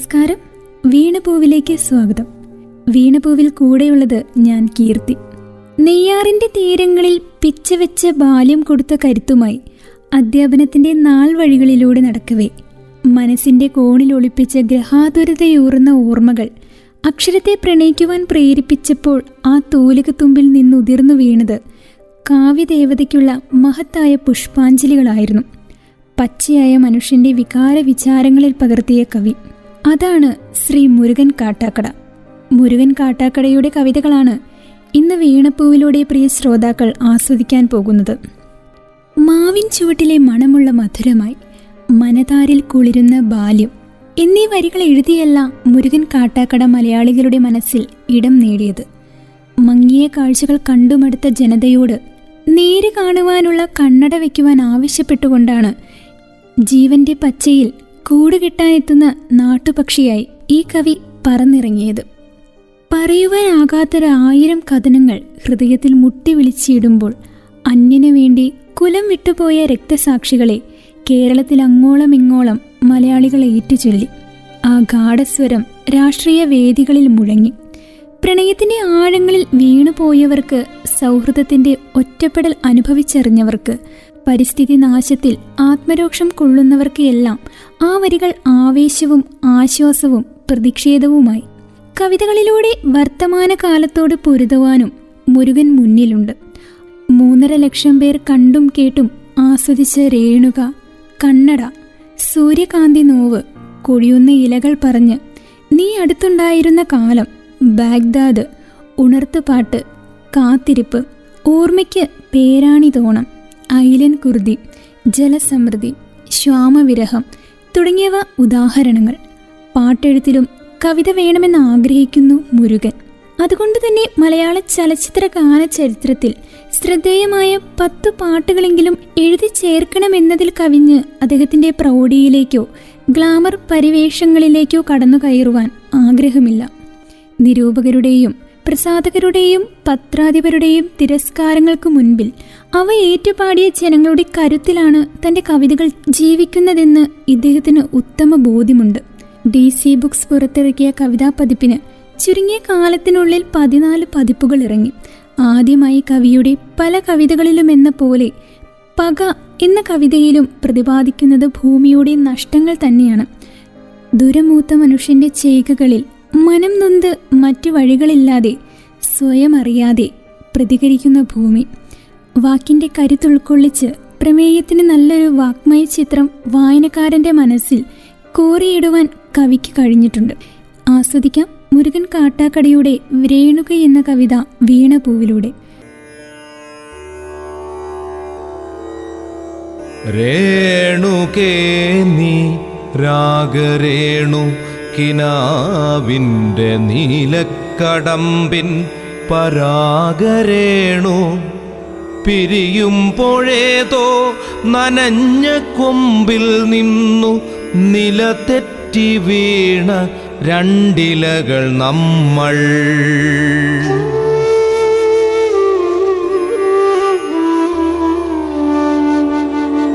നമസ്കാരം. വീണപൂവിലേക്ക് സ്വാഗതം. വീണപൂവിൽ കൂടെയുള്ളത് ഞാൻ കീർത്തി. നെയ്യാറിന്റെ തീരങ്ങളിൽ പിച്ചവെച്ച ബാല്യം കൊടുത്ത കരുത്തുമായി അധ്യാപനത്തിന്റെ നാൾ വഴികളിലൂടെ നടക്കവേ. മനസ്സിന്റെ കോണിൽ ഒളിപ്പിച്ച ഗ്രഹാതുരതയൂറുന്ന ഓർമ്മകൾ അക്ഷരത്തെ പ്രണയിക്കുവാൻ പ്രേരിപ്പിച്ചപ്പോൾ ആ തൂലികത്തുമ്പിൽ നിന്നുതിർന്നു വീണത് കാവ്യദേവതയ്ക്കുള്ള മഹത്തായ പുഷ്പാഞ്ജലികളായിരുന്നു. പച്ചയായ മനുഷ്യന്റെ വികാര വിചാരങ്ങളിൽ പകർത്തിയ കവി. അതാണ് ശ്രീ മുരുകൻ കാട്ടാക്കട. മുരുകൻ കാട്ടാക്കടയുടെ കവിതകളാണ് ഇന്ന് വീണപ്പൂവിലൂടെ പ്രിയ ശ്രോതാക്കൾ ആസ്വദിക്കാൻ പോകുന്നത്. മാവിൻ ചുവട്ടിലെ മണമുള്ള മധുരമായി മനതാരിൽ കുളിരുന്ന ബാല്യം എന്നീ വരികൾ എഴുതിയല്ല മുരുകൻ കാട്ടാക്കട മലയാളികളുടെ മനസ്സിൽ ഇടം നേടിയത്. മങ്ങിയ കാഴ്ചകൾ കണ്ടുമടുത്ത ജനതയോട് നേര് കാണുവാനുള്ള കണ്ണട വയ്ക്കുവാൻ ആവശ്യപ്പെട്ടുകൊണ്ടാണ് ജീവന്റെ പച്ചയിൽ കൂടുകെട്ടാനെത്തുന്ന നാട്ടുപക്ഷിയായി ഈ കവി പറന്നിറങ്ങിയത്. പറയുവാനാകാത്തൊരായിരം കഥനങ്ങൾ ഹൃദയത്തിൽ മുട്ടി വിളിച്ചിടുമ്പോൾ അന്യനു വേണ്ടി കുലം വിട്ടുപോയ രക്തസാക്ഷികളെ കേരളത്തിൽ അങ്ങോളം ഇങ്ങോളം മലയാളികൾ ഏറ്റുചൊല്ലി. ആ ഗാഠസ്വരം രാഷ്ട്രീയ വേദികളിൽ മുഴങ്ങി. പ്രണയത്തിന്റെ ആഴങ്ങളിൽ വീണുപോയവർക്ക് സൗഹൃദത്തിന്റെ ഒറ്റപ്പെടൽ അനുഭവിച്ചറിഞ്ഞവർക്ക് പരിസ്ഥിതി നാശത്തിൽ ആത്മരോക്ഷം കൊള്ളുന്നവർക്ക് എല്ലാം ആ വരികൾ ആവേശവും ആശ്വാസവും പ്രതിഷേധവുമായി. കവിതകളിലൂടെ വർത്തമാനകാലത്തോട് പൊരുതുവാനും മുരുകൻ മുന്നിലുണ്ട്. മൂന്നര ലക്ഷം പേർ കണ്ടും കേട്ടും ആസ്വദിച്ച രേണുക കണ്ണട സൂര്യകാന്തി നോവ് കൊഴിയുന്ന ഇലകൾ പറഞ്ഞ് നീ അടുത്തുണ്ടായിരുന്ന കാലം ബാഗ്ദാദ് ഉണർത്തുപാട്ട് കാത്തിരിപ്പ് ഓർമ്മയ്ക്ക് പേരാണി തോണം. ഐലൻ കുർദി ജലസമൃദ്ധി ശ്വാമവിരഹം തുടങ്ങിയവ ഉദാഹരണങ്ങൾ. പാട്ടെഴുത്തിലും കവിത വേണമെന്ന് ആഗ്രഹിക്കുന്നു മുരുകൻ. അതുകൊണ്ട് തന്നെ മലയാള ചലച്ചിത്ര ഗാന ചരിത്രത്തിൽ ശ്രദ്ധേയമായ പത്തു പാട്ടുകളെങ്കിലും എഴുതി ചേർക്കണമെന്നതിൽ കവിഞ്ഞ് അദ്ദേഹത്തിന്റെ പ്രൗഢിയിലേക്കോ ഗ്ലാമർ പരിവേഷങ്ങളിലേക്കോ കടന്നു കയറുവാൻ ആഗ്രഹമില്ല. നിരൂപകരുടെയും പ്രസാധകരുടെയും പത്രാധിപരുടെയും തിരസ്കാരങ്ങൾക്ക് മുൻപിൽ അവ ഏറ്റുപാടിയ ജനങ്ങളുടെ കരുത്തിലാണ് തന്റെ കവിതകൾ ജീവിക്കുന്നതെന്ന് ഇദ്ദേഹത്തിന് ഉത്തമ ബോധ്യമുണ്ട്. ഡി സി ബുക്സ് പുറത്തിറക്കിയ കവിതാ പതിപ്പിന് ചുരുങ്ങിയ കാലത്തിനുള്ളിൽ പതിനാല് പതിപ്പുകൾ ഇറങ്ങി. ആദ്യമായി കവിയുടെ പല കവിതകളിലും എന്ന പോലെ പക എന്ന കവിതയിലും പ്രതിപാദിക്കുന്നത് ഭൂമിയുടെ നഷ്ടങ്ങൾ തന്നെയാണ്. ദുരമൂത്ത മനുഷ്യന്റെ ചെയ്കകളിൽ മനം നൊന്ത് മറ്റു വഴികളില്ലാതെ സ്വയം അറിയാതെ പ്രതികരിക്കുന്ന ഭൂമി. വാക്കിന്റെ കരുത്തുൾക്കൊള്ളിച്ച് പ്രമേയത്തിന് നല്ലൊരു വാക്മയ ചിത്രം വായനക്കാരന്റെ മനസ്സിൽ കോറിയിടുവാൻ കവിക്ക് കഴിഞ്ഞിട്ടുണ്ട്. ആസ്വദിക്കാം മുരുകൻ കാട്ടാക്കടയുടെ രേണുക എന്ന കവിത വീണപൂവിലൂടെ. രേണുകേ നീ രാഗരേണു കിനാവിന്റെ നീലക്കടമ്പിൻ പരാഗരേണു. പിരിയുമ്പോഴേതോ നനഞ്ഞ കൊമ്പിൽ നിന്നു നിലതെറ്റി വീണ രണ്ടിലകൾ നമ്മൾ.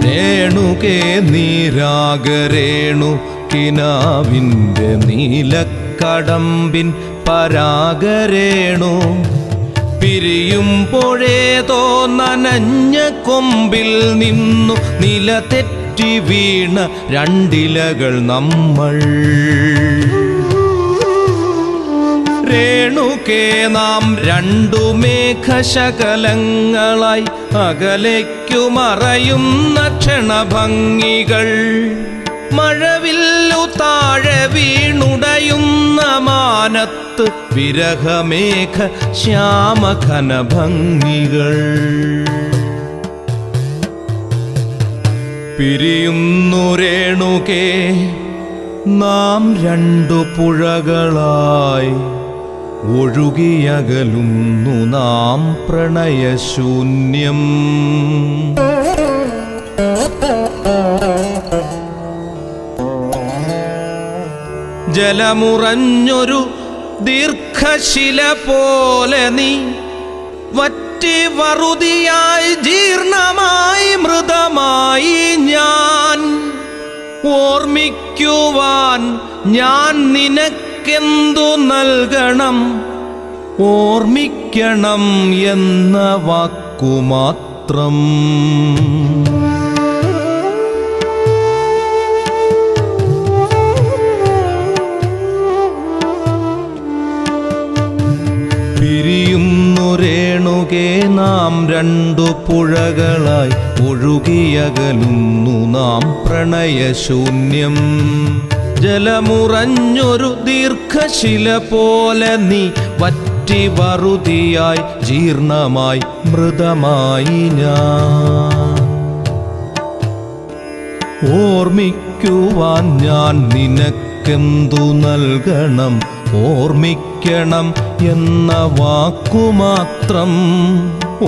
രേണുകേ നീരാഗരേണു കിനാവിന്റെ നീലക്കടമ്പിൻ പരാഗരേണു. പിരിയുമ്പോഴേതോ നനഞ്ഞ കൊമ്പിൽ നിന്നു നില തെറ്റി വീണ രണ്ടിലകൾ നമ്മൾ. രേണുകേ നാം രണ്ടു മേഘശകലങ്ങളായി അകലേക്കു മറയുന്ന ക്ഷണഭംഗികൾ. മഴവില്ലു താഴെ വീണുടയുന്ന മാനത്ത് വിരഹമേഘ ശ്യാമഘനഭംഗികൾ. പിരിയുന്നു രേണുകേ നാം രണ്ടു പുഴകളായി ഒഴുകിയകലുന്നു നാം പ്രണയശൂന്യം. ജലമുറഞ്ഞൊരു ദീർഘശില പോലെ നീ വറ്റി വറുതിയായി ജീർണമായി മൃതമായി ഞാൻ ഓർമ്മിക്കുവാൻ ഞാൻ നിനക്കെന്തു നൽകണം? ഓർമ്മിക്കണം എന്ന വാക്കുമാത്രം. പിരിയുന്നു രേണുകെ നാം രണ്ടു പുഴകളായി ഒഴുകിയകലുന്നു നാം പ്രണയശൂന്യം. ജലമുറഞ്ഞൊരു ദീർഘശില പോലെ നീ വറ്റി വറുതിയായി ജീർണമായി മൃതമായി ഞാൻ. ഓർമ്മിക്കുവാൻ ഞാൻ നിനക്കെന്തു നൽകണം? ഓർമ്മിക്കണം എന്ന വാക്കുമാത്രം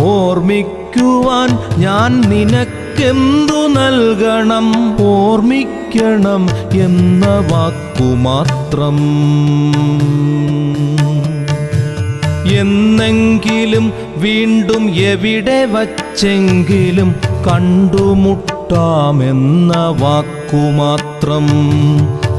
ഓർമ്മിക്കുവാൻ ഞാൻ നിനക്കെന്തു നൽകണം? ഓർമ്മിക്കണം എന്ന വാക്കുമാത്രം. എന്നെങ്കിലും വീണ്ടും എവിടെ വച്ചെങ്കിലും കണ്ടുമുട്ടാമെന്ന വാക്കുമാത്രം.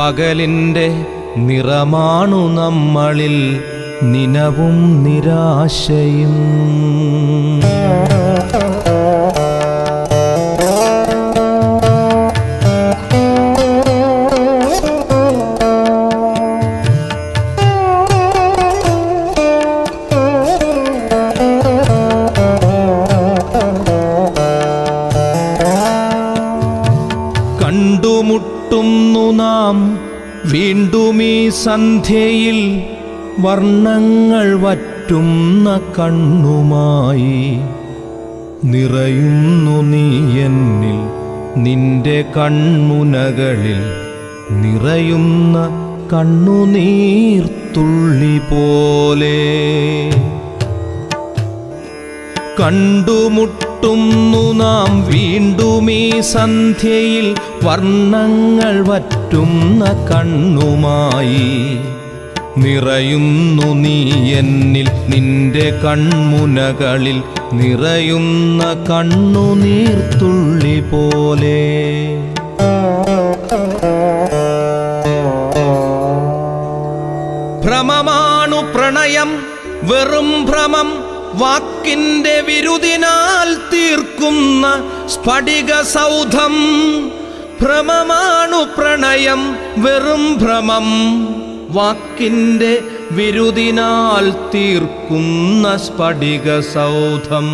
പകലിന്റെ നിറമാണു നമ്മളിൽ നിനവും നിരാശയും. സന്ധ്യയിൽ വർണങ്ങൾ വറ്റുന്ന കണ്ണുമായി നിറയുന്നു നീ എന്നിൽ. നിന്റെ കൺമുനകളിൽ നിറയുന്ന കണ്ണുനീർത്തുള്ളി പോലെ കണ്ടുമുട്ടുന്നു നാം വീണ്ടും ഈ സന്ധ്യയിൽ വർണങ്ങൾ വറ്റുന്ന കണ്ണുമായി. നിറയുന്നു നീ എന്നിൽ നിന്റെ കൺമുനകളിൽ നിറയുന്ന കണ്ണു നീർത്തുള്ളി പോലെ. ഭ്രമമാണു പ്രണയം വെറും ഭ്രമം വാക്കിന്റെ വിരുദിനാൽ തീർക്കുന്ന സ്ഫടിക സൗധം. ഭ്രമമാണു പ്രണയം വെറും ഭ്രമം. വാക്കിന്റെ വിരുദിനാൽ തീർക്കുന്ന സ്ഫടിക സൗധം.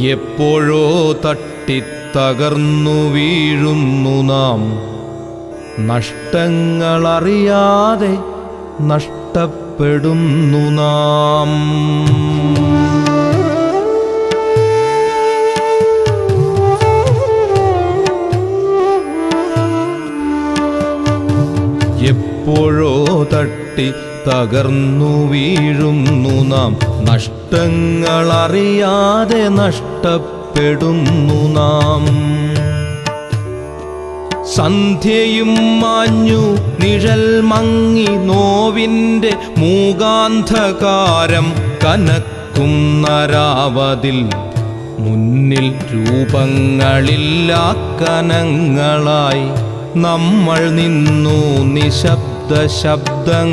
എപ്പോഴോ തട്ടിത്തകർന്നു വീഴുന്നു നാം. നഷ്ടങ്ങളറിയാതെ നഷ്ടപ്പെടുന്നു നാം. എപ്പോഴോ തട്ടി തകർന്നു വീഴുന്നു നാം. നഷ്ടങ്ങളറിയാതെ നഷ്ടപ്പെടുന്നു നാം. സന്ധ്യയും മാഞ്ഞു നിഴൽ മങ്ങി നോവിന്റെ മൂകാന്ധകാരം കനക്കും നരാവതിൽ മുന്നിൽ രൂപങ്ങളില്ലാ കനങ്ങളായി നമ്മൾ നിന്നു നിശബ്ദ ശബ്ദങ്ങളായി.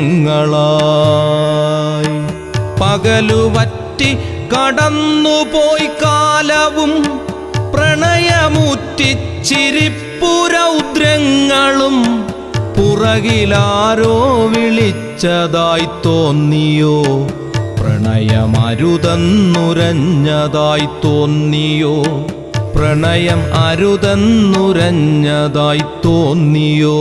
പകലുവറ്റി കടന്നുപോയി കാലവും പ്രണയമുറ്റിച്ചിരിപ്പുരൗദ്രങ്ങളും പുറകിലാരോ വിളിച്ചതായി തോന്നിയോ? പ്രണയമരുതെന്നുരഞ്ഞതായി തോന്നിയോ? പ്രണയം അരുതെന്നുരഞ്ഞതായി തോന്നിയോ?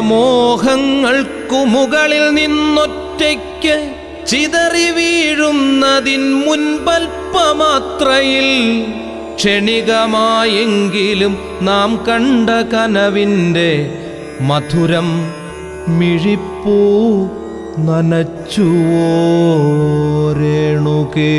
മോഹങ്ങൾക്കു മുകളിൽ നിന്നൊറ്റയ്ക്ക് ചിതറി വീഴുന്നതിൻ മുൻപൽപ്പമാത്രയിൽ ക്ഷണികമായെങ്കിലും നാം കണ്ട കനവിന്റെ മധുരം മിഴിപ്പൂ നനച്ചുവോ രേണുകേ.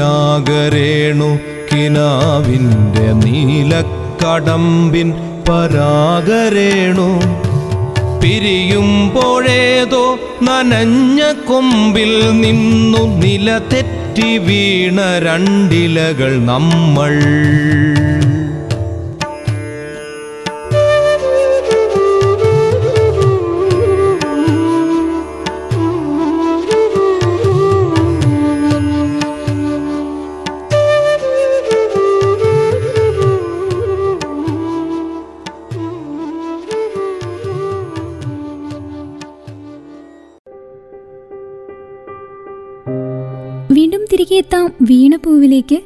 നീരാഗരേണു കിനാവിന്റെ നീലക്കടമ്പിൻ പരാഗരേണു. പിരിയുമ്പോഴേതോ നനഞ്ഞ കൊമ്പിൽ നിന്നു നില തെറ്റി വീണ രണ്ടിലകൾ നമ്മൾ. തിരികെ എത്താം വീണപൂവിലേക്ക്.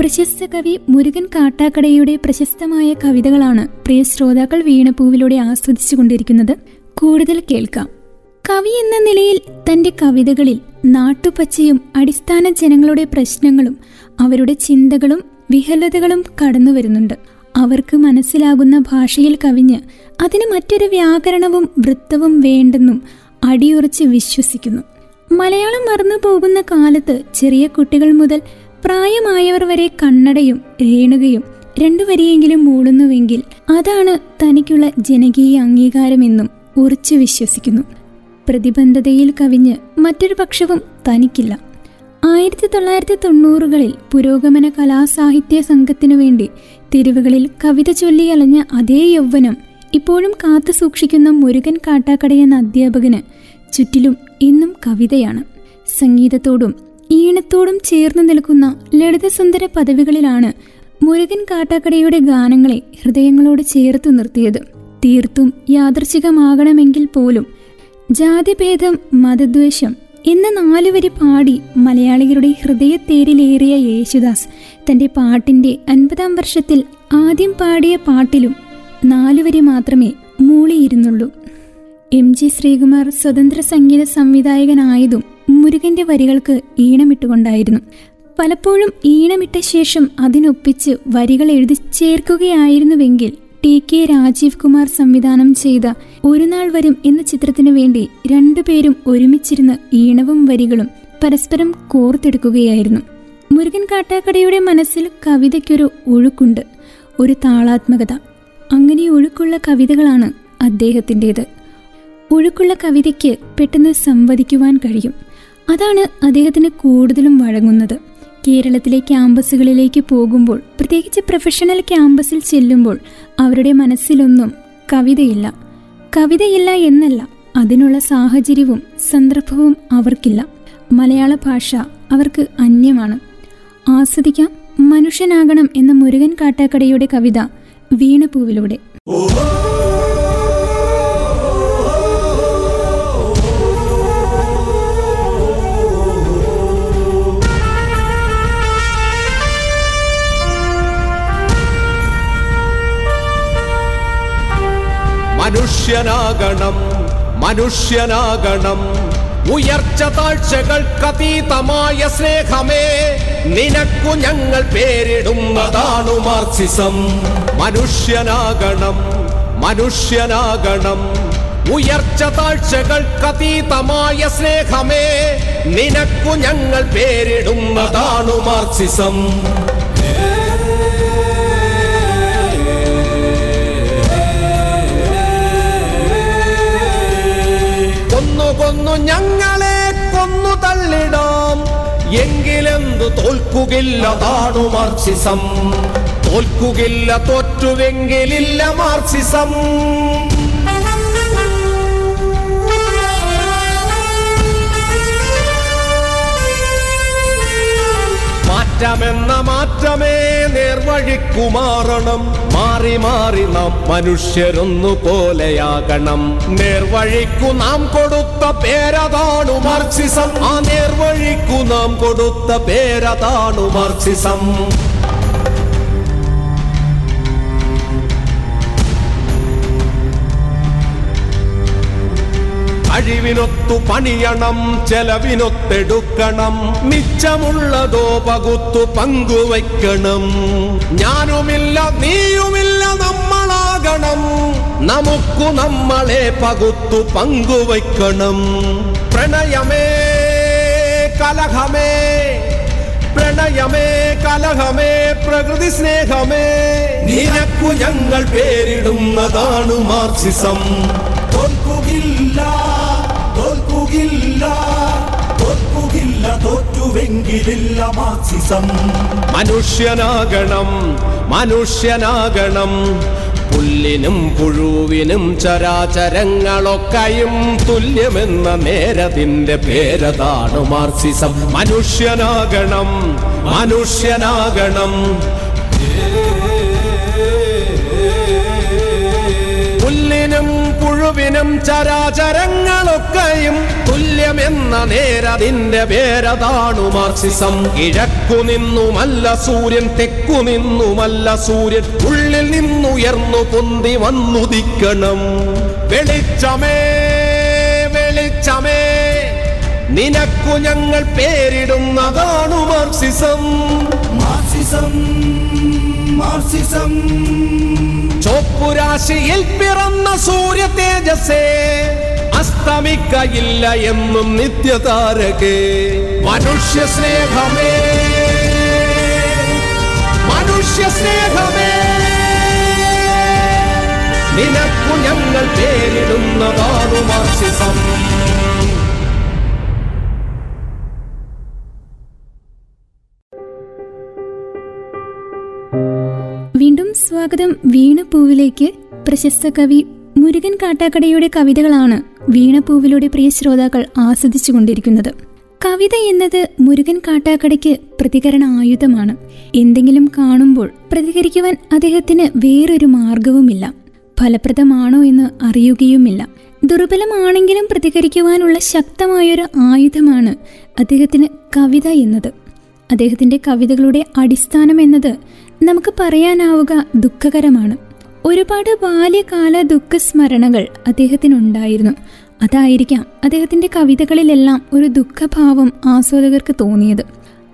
പ്രശസ്ത കവി മുരുകൻ കാട്ടാക്കടയുടെ പ്രശസ്തമായ കവിതകളാണ് പ്രിയ ശ്രോതാക്കൾ വീണപൂവിലൂടെ ആസ്വദിച്ചു കൊണ്ടിരിക്കുന്നത്. കൂടുതൽ കേൾക്കാം. കവി എന്ന നിലയിൽ തന്റെ കവിതകളിൽ നാട്ടുപച്ചയും അടിസ്ഥാന ജനങ്ങളുടെ പ്രശ്നങ്ങളും അവരുടെ ചിന്തകളും വിഹലതകളും കടന്നു വരുന്നുണ്ട്. അവർക്ക് മനസ്സിലാകുന്ന ഭാഷയിൽ കവിഞ്ഞ് അതിന് മറ്റൊരു വ്യാകരണവും വൃത്തവും വേണ്ടെന്നും അടിയുറച്ച് വിശ്വസിക്കുന്നു. മലയാളം മറന്നു പോകുന്ന കാലത്ത് ചെറിയ കുട്ടികൾ മുതൽ പ്രായമായവർ വരെ കണ്ണടയും രേണുകയും രണ്ടു വരിയെങ്കിലും മൂടുന്നുവെങ്കിൽ അതാണ് തനിക്കുള്ള ജനകീയ അംഗീകാരമെന്നും ഉറച്ചു വിശ്വസിക്കുന്നു. പ്രതിബന്ധതയിൽ കവിഞ്ഞ് മറ്റൊരു പക്ഷവും തനിക്കില്ല. ആയിരത്തി തൊള്ളായിരത്തി തൊണ്ണൂറുകളിൽ പുരോഗമന കലാസാഹിത്യ സംഘത്തിനു വേണ്ടി തെരുവുകളിൽ കവിത ചൊല്ലി അലഞ്ഞ അതേ യൗവനം ഇപ്പോഴും കാത്തു സൂക്ഷിക്കുന്ന മുരുകൻ കാട്ടാക്കടയെന്ന അധ്യാപകന് ചുറ്റിലും ഇന്നും കവിതയാണ്. സംഗീതത്തോടും ഈണത്തോടും ചേർന്ന് നിൽക്കുന്ന ലളിതസുന്ദര പദവികളിലാണ് മുരുകൻ കാട്ടാക്കടയുടെ ഗാനങ്ങളെ ഹൃദയങ്ങളോട് ചേർത്തു നിർത്തിയത്. തീർത്തും യാദർച്ഛികമാകണമെങ്കിൽ പോലും ജാതിഭേദം മതദ്വേഷം എന്ന നാലുവരി പാടി മലയാളികളുടെ ഹൃദയത്തേരിലേറിയ യേശുദാസ് തന്റെ പാട്ടിന്റെ അൻപതാം വർഷത്തിൽ ആദ്യം പാടിയ പാട്ടിലും നാലുവരി മാത്രമേ മൂളിയിരുന്നുള്ളൂ. എം ജി ശ്രീകുമാർ സ്വതന്ത്ര സംഗീത സംവിധായകനായതും മുരുകന്റെ വരികൾക്ക് ഈണമിട്ടുകൊണ്ടായിരുന്നു. പലപ്പോഴും ഈണമിട്ട ശേഷം അതിനൊപ്പിച്ച് വരികൾ എഴുതി ചേർക്കുകയായിരുന്നുവെങ്കിൽ ടി കെ രാജീവ് കുമാർ സംവിധാനം ചെയ്ത ഒരു നാൾ വരും എന്ന ചിത്രത്തിനു വേണ്ടി രണ്ടുപേരും ഒരുമിച്ചിരുന്ന് ഈണവും വരികളും പരസ്പരം കോർത്തെടുക്കുകയായിരുന്നു. മുരുകൻ കാട്ടാക്കടയുടെ മനസ്സിൽ കവിതയ്ക്കൊരു ഒഴുക്കുണ്ട് ഒരു താളാത്മകത. അങ്ങനെ ഒഴുക്കുള്ള കവിതകളാണ് അദ്ദേഹത്തിന്റെത്. ഒഴുക്കുള്ള കവിതയ്ക്ക് പെട്ടെന്ന് സംവദിക്കുവാൻ കഴിയും. അതാണ് അദ്ദേഹത്തിന് കൂടുതലും വഴങ്ങുന്നത്. കേരളത്തിലെ ക്യാമ്പസുകളിലേക്ക് പോകുമ്പോൾ പ്രത്യേകിച്ച് പ്രൊഫഷണൽ ക്യാമ്പസിൽ ചെല്ലുമ്പോൾ അവരുടെ മനസ്സിലൊന്നും കവിതയില്ല. കവിതയില്ല എന്നല്ല അതിനുള്ള സാഹചര്യവും സന്ദർഭവും അവർക്കില്ല. മലയാള ഭാഷ അവർക്ക് അന്യമാണ്. ആസ്വദിക്കാം മനുഷ്യനാകണം എന്ന മുരുകൻ കാട്ടാക്കടയുടെ കവിത വീണപൂവിലൂടെ. മനുഷ്യനാകണം മനുഷ്യനാകണം. ഉയർച്ച താഴ്ചകൾക്കതീതമായ സ്നേഹമേ നിനക്കു ഞങ്ങൾ പേരിടുന്നതാണു മാർസിസം മനുഷ്യനാകണം മനുഷ്യനാകണം. ഉയർച്ച താഴ്ചകൾക്കതീതമായ സ്നേഹമേ നിനക്കു ഞങ്ങൾ പേരിടുന്നതാണു മാർക്സിസം. കൊന്നു ഞങ്ങളെ കൊന്നു തള്ളിടാം. എങ്കിലെന്തു തോൽക്കുകില്ല താണു മാർസിസം തോൽക്കുകില്ല തോറ്റുവെങ്കിലില്ല മാർക്സിസം. മാറ്റമെന്ന മാറ്റമേ നേർവഴിക്കു മാറണം മാറി മാറി നാം മനുഷ്യരൊന്നു പോലെയാകണം. നേർവഴിക്കു നാം കൊടുത്ത പേരതാണു മാർക്സിസം. ആ നേർവഴിക്കു നാം കൊടുത്ത പേരതാണു മാർക്സിസം. അഴിവിനൊത്തു പണിയണം ചെലവിനൊത്തെടുക്കണം. മിച്ചമുള്ളതോ പകുത്തു പങ്കുവയ്ക്കണം. ഞാനുമില്ല നീയുമില്ല നമ്മളാകണം. നമുക്കു നമ്മളെ പകുത്തു പങ്കുവയ്ക്കണം. പ്രണയമേ കലഹമേ. പ്രണയമേ കലഹമേ പ്രകൃതി സ്നേഹമേ. നിനക്കു ഞങ്ങൾ പേരിടുന്നതാണ് മാർസിസം. തോൽക്കുകില്ല. മാർക്സിസം. മനുഷ്യനാകണം മനുഷ്യനാകണം. പുല്ലിനും പുഴുവിനും ചരാചരങ്ങളൊക്കെയും തുല്യമെന്ന നേരതിന്റെ പേരതാണ് മാർസിസം മനുഷ്യനാകണം മനുഷ്യനാകണം. പുല്ലിനും പുഴുവിനും ചരാചരങ്ങളൊക്കെയും തുല്യമെന്ന നേരതിന്റെ പേരതാണു മാർസിസം. കിഴക്കു നിന്നുമല്ല സൂര്യൻ തെക്കു നിന്നുമല്ല സൂര്യൻ. ഉള്ളിൽ നിന്നുയർന്നു പൊന്തി വന്നുദിക്കണം. വെളിച്ചമേ വെളിച്ചമേ നിനക്കു ഞങ്ങൾ പേരിടുന്നതാണു മാർക്സിസം മാർക്സിസം മാർസിസം. ചോപ്പുരാശിയിൽ പിറന്ന സൂര്യ തേജസേ അസ്തമിക്കയില്ല എന്നും നിത്യതാരകേ. മനുഷ്യ സ്നേഹമേ മനുഷ്യ സ്നേഹമേ. നിനക്കു ഞങ്ങൾ പേരിടുന്നതാണു മാർക്സിസം സ്വാഗതം വീണപ്പൂവിലേക്ക് പ്രശസ്ത കവി മുരുകൻ കാട്ടാക്കടയുടെ കവിതകളാണ് വീണപ്പൂവിലൂടെ പ്രിയ ശ്രോതാക്കൾ ആസ്വദിച്ചുകൊണ്ടിരിക്കുന്നത്. കവിത എന്നത് മുരുകൻ കാട്ടാക്കടയ്ക്ക് പ്രതികരണ ആയുധമാണ്. എന്തെങ്കിലും കാണുമ്പോൾ പ്രതികരിക്കുവാൻ അദ്ദേഹത്തിന് വേറൊരു മാർഗവുമില്ല. ഫലപ്രദമാണോ എന്ന് അറിയുകയുമില്ല. ദുർബലമാണെങ്കിലും പ്രതികരിക്കുവാനുള്ള ശക്തമായൊരു ആയുധമാണ് അദ്ദേഹത്തിന് കവിത എന്നത്. അദ്ദേഹത്തിന്റെ കവിതകളുടെ അടിസ്ഥാനം എന്നത് നമുക്ക് പറയാനാവുക ദുഃഖകരമാണ്. ഒരുപാട് ബാല്യകാല ദുഃഖസ്മരണകൾ അദ്ദേഹത്തിനുണ്ടായിരുന്നു. അതായിരിക്കാം അദ്ദേഹത്തിന്റെ കവിതകളിലെല്ലാം ഒരു ദുഃഖഭാവം ആസ്വാദകർക്ക് തോന്നിയത്.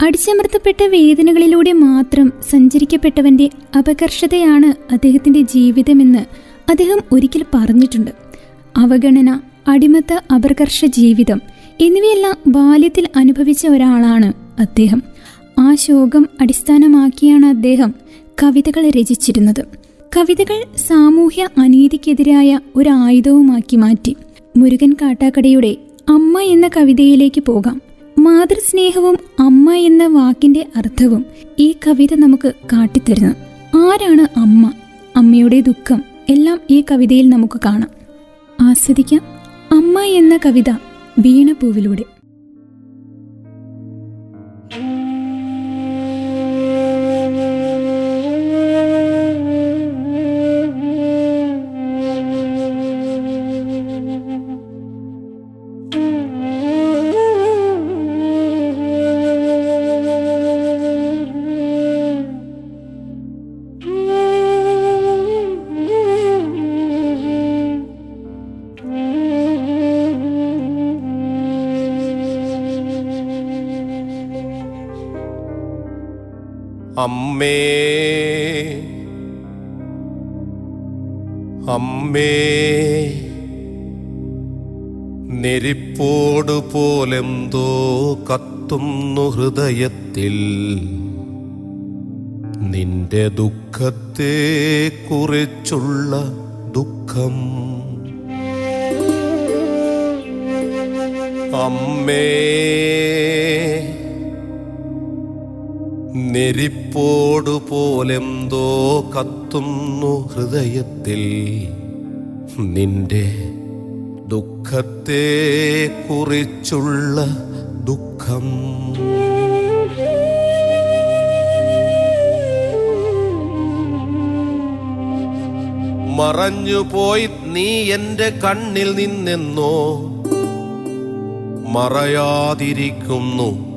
അടിച്ചമർത്തപ്പെട്ട വേദനകളിലൂടെ മാത്രം സഞ്ചരിക്കപ്പെട്ടവന്റെ അപകർഷതയാണ് അദ്ദേഹത്തിന്റെ ജീവിതമെന്ന് അദ്ദേഹം ഒരിക്കൽ പറഞ്ഞിട്ടുണ്ട്. അവഗണന അടിമത്ത അപകർഷ ജീവിതം എന്നിവയെല്ലാം ബാല്യത്തിൽ അനുഭവിച്ച ഒരാളാണ് അദ്ദേഹം. ആ ശോകം അടിസ്ഥാനമാക്കിയാണ് അദ്ദേഹം കവിതകൾ രചിച്ചിരുന്നത്. കവിതകൾ സാമൂഹ്യ അനീതിക്കെതിരായ ഒരു ആയുധവുമാക്കി മാറ്റി. മുരുകൻ കാട്ടാക്കടയുടെ അമ്മ എന്ന കവിതയിലേക്ക് പോകാം. മാതൃസ്നേഹവും അമ്മ എന്ന വാക്കിന്റെ അർത്ഥവും ഈ കവിത നമുക്ക് കാട്ടിത്തരുന്നു. ആരാണ് അമ്മ? അമ്മയുടെ ദുഃഖം എല്ലാം ഈ കവിതയിൽ നമുക്ക് കാണാം. ആസ്വദിക്കാം. അമ്മ എന്ന കവിത വീണപൂവിലൂടെ. അമ്മേ നെരിപ്പോടുപോലെന്തോ കത്തുന്നു ഹൃദയത്തിൽ. നിന്റെ ദുഃഖത്തെ കുറിച്ചുള്ള ദുഃഖം. അമ്മേ നെരിപ്പോടുപോലെന്തോ കത്തുന്നു ഹൃദയത്തിൽ. നിന്റെ ദുഃഖത്തെ കുറിച്ചുള്ള ദുഃഖം. മറഞ്ഞുപോയി നീ എന്റെ കണ്ണിൽ നിന്നെന്നോ. മറയാതിരിക്കുന്നു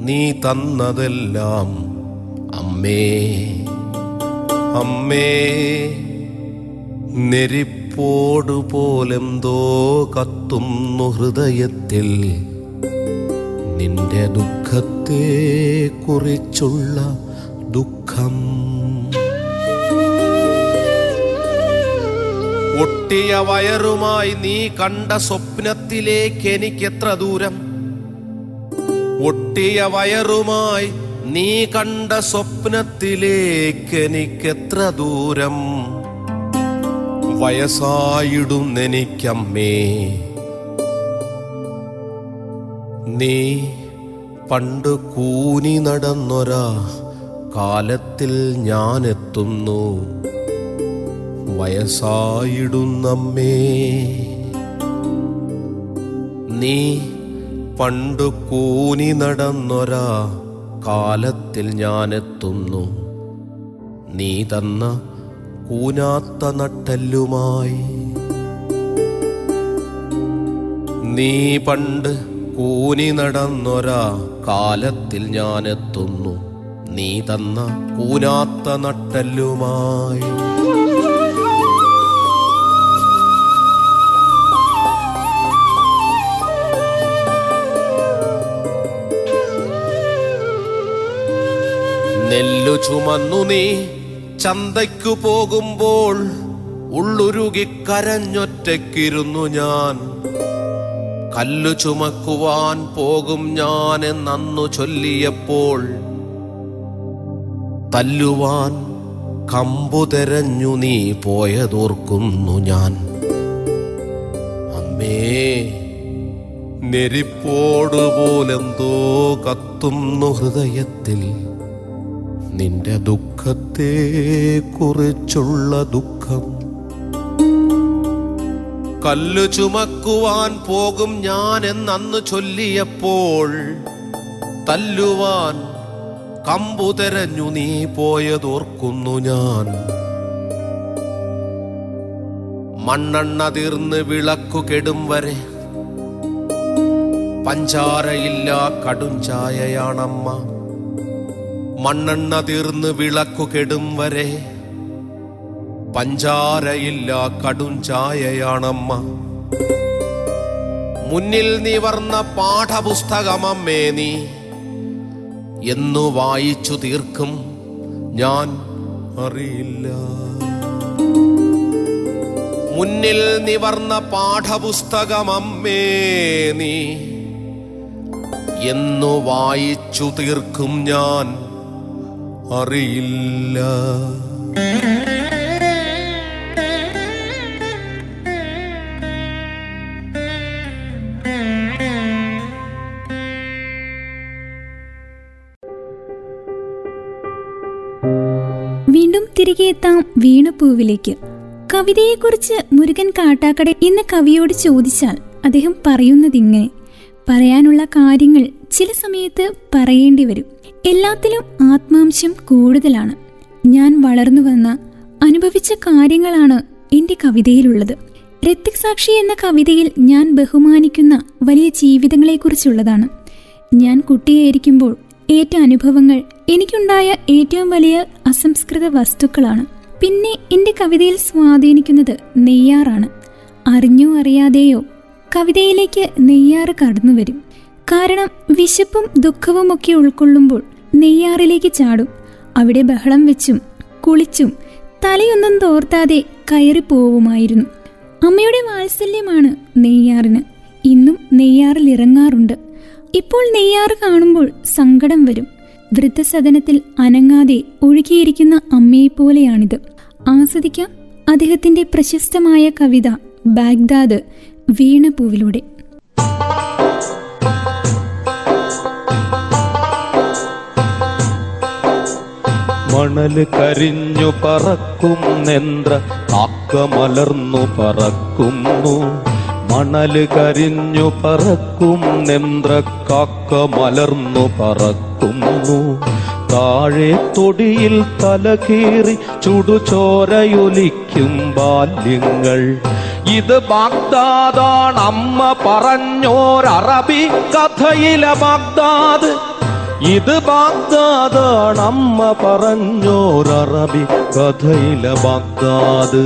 നീ തന്നതെല്ലാം അമ്മേ. അമ്മേ നെരിപ്പോടു പോലെന്തോ കത്തുന്നു ഹൃദയത്തിൽ. നിന്റെ ദുഃഖത്തെ കുറിച്ചുള്ള ദുഃഖം. ഒട്ടിയ വയറുമായി നീ കണ്ട സ്വപ്നത്തിലേക്ക് എനിക്കെത്ര ദൂരം? ഒട്ടിയ വയറുമായി നീ കണ്ട സ്വപ്നത്തിലേക്ക് എനിക്കെത്ര ദൂരം വയസ്സായിടുന്നെനിക്കമ്മേ നീ പണ്ട് കൂനി നടന്നൊരാ കാലത്തിൽ ഞാൻ എത്തുന്നു വയസ്സായിടുന്നമ്മേ. നീ പണ്ട് കൂനി നടന്നൊരാ കാലത്തിൽ ഞാനെത്തുന്നു. നീ തന്ന കൂനാത്ത നട്ടല്ലുമായി. നീ പണ്ട് കൂനി നടന്നൊരാ കാലത്തിൽ ഞാനെത്തുന്നു. നീ തന്ന കൂനാത്ത നട്ടല്ലുമായി. നെല്ലു ചുമന്നു നീ. ചന്തയ്ക്കു പോകുമ്പോൾ ഉള്ളുരുകി കരഞ്ഞൊറ്റയ്ക്കിരുന്നു ഞാൻ. കല്ലു ചുമക്കുവാൻ പോകും ഞാൻ എന്നന്നു ചൊല്ലിയപ്പോൾ തല്ലുവാൻ കമ്പു തെരഞ്ഞു നീ പോയതോർക്കുന്നു ഞാൻ. അമ്മേ നെരിപ്പോടുപോലെന്തോ കത്തുന്നു ഹൃദയത്തിൽ. നിന്റെ ദുഃഖത്തെ കുറിച്ചുള്ള ദുഃഖം. കല്ലു ചുമക്കുവാൻ പോകും ഞാൻ എന്നന്ന് ചൊല്ലിയപ്പോൾ തല്ലുവാൻ കമ്പു തെരഞ്ഞു നീ പോയതോർക്കുന്നു ഞാൻ. മണ്ണെണ്ണ തീർന്ന് വിളക്കു കെടും വരെ പഞ്ചാരയില്ല കടും ചായയാണമ്മ. മണ്ണെണ്ണ തീർന്ന് വിളക്കു കെടും വരെ. പഞ്ചാരയില്ല കടും ചായയാണമ്മ. മുന്നിൽ നിവർന്ന പാഠപുസ്തകമമ്മേ നീ. എന്നു വായിച്ചു തീർക്കും ഞാൻ അറിയില്ല. മുന്നിൽ നിവർന്ന പാഠപുസ്തകമമ്മേ നീ. എന്നു വായിച്ചു തീർക്കും ഞാൻ അറിയില്ല. വീണ്ടും തിരികെ എത്താം വീണുപൂവിലേക്ക്. കവിതയെക്കുറിച്ച് മുരുകൻ കാട്ടാക്കട എന്ന കവിയോട് ചോദിച്ചാൽ അദ്ദേഹം പറയുന്നതിങ്ങനെ. പറയാനുള്ള കാര്യങ്ങൾ ചില സമയത്ത് പറയേണ്ടി വരും. എല്ലാത്തിലും ആത്മാംശം കൂടുതലാണ്. ഞാൻ വളർന്നു വന്ന അനുഭവിച്ച കാര്യങ്ങളാണ് എന്റെ കവിതയിലുള്ളത്. ഋത്തിക് സാക്ഷി എന്ന കവിതയിൽ ഞാൻ ബഹുമാനിക്കുന്ന വലിയ ജീവിതങ്ങളെക്കുറിച്ചുള്ളതാണ്. ഞാൻ കുട്ടിയായിരിക്കുമ്പോൾ ഏറ്റ അനുഭവങ്ങൾ എനിക്കുണ്ടായ ഏറ്റവും വലിയ അസംസ്കൃത വസ്തുക്കളാണ്. പിന്നെ എന്റെ കവിതയിൽ സ്വാധീനിക്കുന്നത് നെയ്യാറാണ്. അറിഞ്ഞോ അറിയാതെയോ കവിതയിലേക്ക് നെയ്യാറ് കടന്നു വരും. കാരണം വിശപ്പും ദുഃഖവും ഒക്കെ ഉൾക്കൊള്ളുമ്പോൾ നെയ്യാറിലേക്ക് ചാടും. അവിടെ ബഹളം വെച്ചും കുളിച്ചും തലയൊന്നും തോർത്താതെ കയറി പോവുമായിരുന്നു അമ്മയുടെ വാത്സല്യമാണ് നെയ്യാറിന്. ഇന്നും നെയ്യാറിൽ ഇറങ്ങാറുണ്ട്. ഇപ്പോൾ നെയ്യാറ് കാണുമ്പോൾ സങ്കടം വരും. വൃദ്ധസദനത്തിൽ അനങ്ങാതെ ഒഴുകിയിരിക്കുന്ന അമ്മയെപ്പോലെയാണിത്. ആസ്വദിക്കാം അദ്ദേഹത്തിന്റെ പ്രശസ്തമായ കവിത ബാഗ്ദാദ് വീണപൂവിലൂടെ മണൽ കരിഞ്ഞു പറക്കും നെന്ത്ര കാക്ക മലർന്നു പറക്കുന്നു. മണൽ കരിഞ്ഞു പറക്കും നെന്ത്ര കാക്ക മലർന്നു പറക്കുന്നു. താഴെ തൊടിയിൽ തലകീറി ചുടുചോരയൊലിക്കും ബാല്യങ്ങൾ. ഇത് ബാഗ്ദാദാണ് അമ്മ പറഞ്ഞോരറബി കഥയിലെ ബാഗ്ദാദ്. ഇത് ബാഗ്ദാദാണ് അമ്മ പറഞ്ഞോരറബി കഥയിലെ ബാഗ്ദാദ്.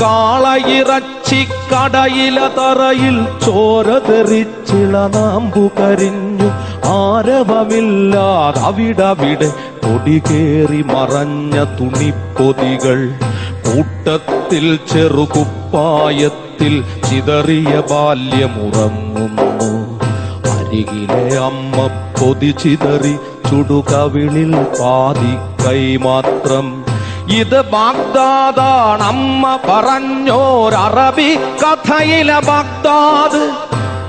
കാളയിറച്ചി കടയില തറയിൽ ചോര തെറിച്ചിള നാമ്പു കരിഞ്ഞു ആരവമില്ലാതവിടവിടെ കൊടികേറി മറഞ്ഞ തുണിപ്പൊതികൾ കൂട്ടത്തിൽ ചെറുകുപ്പായത്തിൽ ചിതറിയ ബാല്യമുറങ്ങുന്നു. അരികിലെ അമ്മ പൊതി ചിതറി ചുടുകവിളിൽ പാതി കൈമാത്രം ഇത് ബാഗ്ദാദാണ് അമ്മ പറഞ്ഞോരറബി കഥയിലെ ബാഗ്ദാദ്.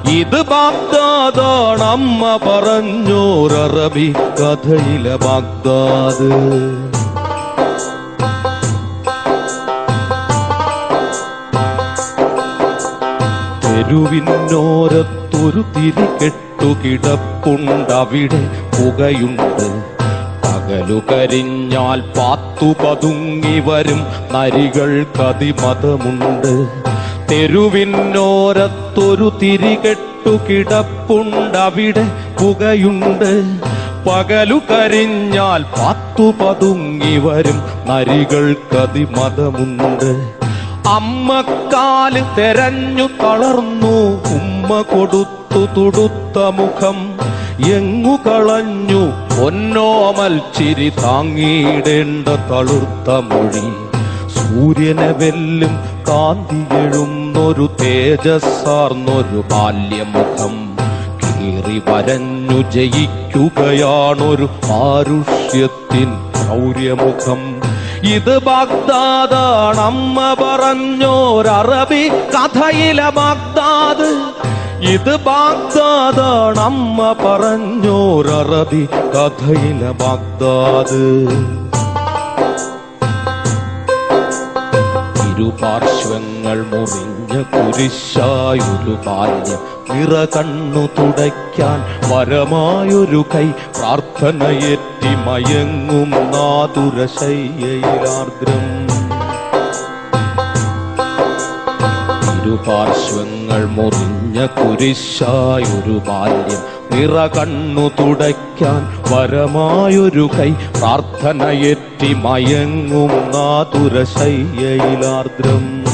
ഇത് ബാഗ്ദാദാണ് അമ്മ പറഞ്ഞോരറബി കഥയിലെ ബാഗ്ദാദ്. തെരുവിനോരത്തൊരു തിരി കെട്ടുകിടപ്പുണ്ടവിടെ പുകയുണ്ട്. പകലു കരിഞ്ഞാൽ പാത്തു പതുങ്ങി വരും നരികൾ തെരുവിനോരത്തൊരു തിരികെട്ടു കിടപ്പുണ്ടവിടെ പുകയുണ്ട്. പകലു കരിഞ്ഞാൽ പത്തു പതുങ്ങി വരും. നരികൾ കതിമതമുണ്ട് അമ്മക്കാൽ തെരഞ്ഞു തളർന്നു. ഉമ്മ കൊടുത്തു തുടുത്ത മുഖം. എങ്ങു കളഞ്ഞു? പൊന്നോമൽ ചിരി താങ്ങിയിടേണ്ട തളുർത്ത മൊഴി. സൂര്യനെ വെല്ലും കാന്തിയെഴുന്നൊരു തേജസ്സാർന്നൊരു ബാല്യമുഖം. കീറി വരഞ്ഞു ജയിക്കുകയാണൊരു ആരുഷ്യത്തിൻ ശൗര്യമുഖം ഇത് ബാഗ്ദാദാണമ്മ പറഞ്ഞോരറബി കഥയിലെ ബാഗ്ദാദ്. ഇത് ബാഗ്ദാദാണമ്മ പറഞ്ഞോരറബി കഥയിലെ ബാഗ്ദാദ്. ഇരുപാർശ്വങ്ങൾ മുറിഞ്ഞ കുരിശായൊരു ബാല്യം. നിറ കണ്ണു തുടയ്ക്കാൻ വരമായൊരു കൈ. പ്രാർത്ഥനയേറ്റി മയങ്ങും നാതുരശയ്യയിലാർദ്രം ഇരുപാർശ്വങ്ങൾ മുറിഞ്ഞ കുരിശായൊരു ബാല്യം. നിറ കണ്ണു തുടയ്ക്കാൻ വരമായൊരു കൈ. പ്രാർത്ഥനയേറ്റി മയങ്ങും ആതുരശയ്യയിലാർദ്രം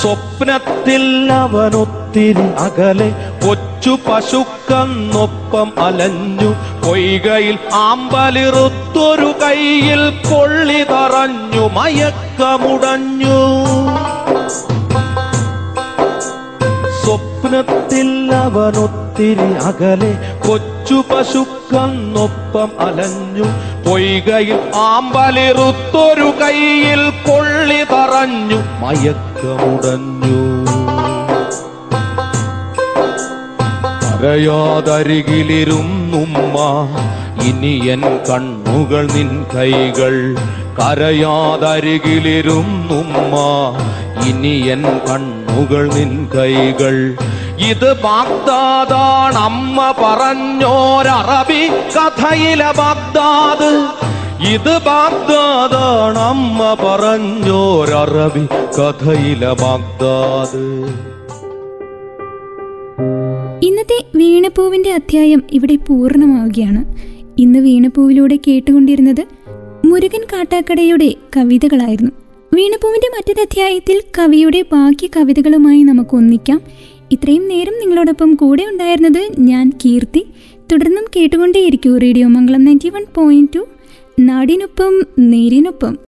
സ്വപ്നത്തിൽ അവനൊത്തിരി അകലെ. കൊച്ചു പശുക്കന്നൊപ്പം അലഞ്ഞു പൊയ്കയിൽ ആമ്പലിറുത്തൊരു കയ്യിൽ കൊള്ളി തറഞ്ഞു മയക്കമുടഞ്ഞു. സ്വപ്നത്തിൽ അവനൊത്തിരി അകലെ കൊച്ചു പശുക്കന്നൊപ്പം അലഞ്ഞു പൊയ്കയിൽ ആമ്പലിറുത്തൊരു കയ്യിൽ കൊള്ളി തറഞ്ഞു മയക്കമുടഞ്ഞു. കരയാതരികിലിരുന്നുമ്മ. ഇനി എൻ കണ്ണുകൾ നിൻ കൈകൾ കരയാതരികിലിരുന്നുമ്മ. ഇനി എൻ കണ്ണുകൾ നിൻ കൈകൾ ഇത് ബാഗ്ദാദാണ് അമ്മ പറഞ്ഞോരറബി കഥയിലെ ബാഗ്ദാദ്. ഇത് ബാഗ്ദാദാണ് അമ്മ പറഞ്ഞോരറബി കഥയിലെ ബാഗ്ദാദ്. ഇന്നത്തെ വീണപ്പൂവിന്റെ അധ്യായം ഇവിടെ പൂർണമാവുകയാണ്. ഇന്ന് വീണപ്പൂവിലൂടെ കേട്ടുകൊണ്ടിരുന്നത് മുരുകൻ കാട്ടാക്കടയുടെ കവിതകളായിരുന്നു. വീണപ്പൂവിന്റെ മറ്റൊരു അധ്യായത്തിൽ കവിയുടെ ബാക്കി കവിതകളുമായി നമുക്ക് ഒന്നിക്കാം. ഇത്രയും നേരം നിങ്ങളോടൊപ്പം കൂടെ ഉണ്ടായിരുന്നത് ഞാൻ കീർത്തി. തുടർന്നും കേട്ടുകൊണ്ടേയിരിക്കൂ radio Mangalam ninety one point two നാടിനൊപ്പം നേരിനൊപ്പം.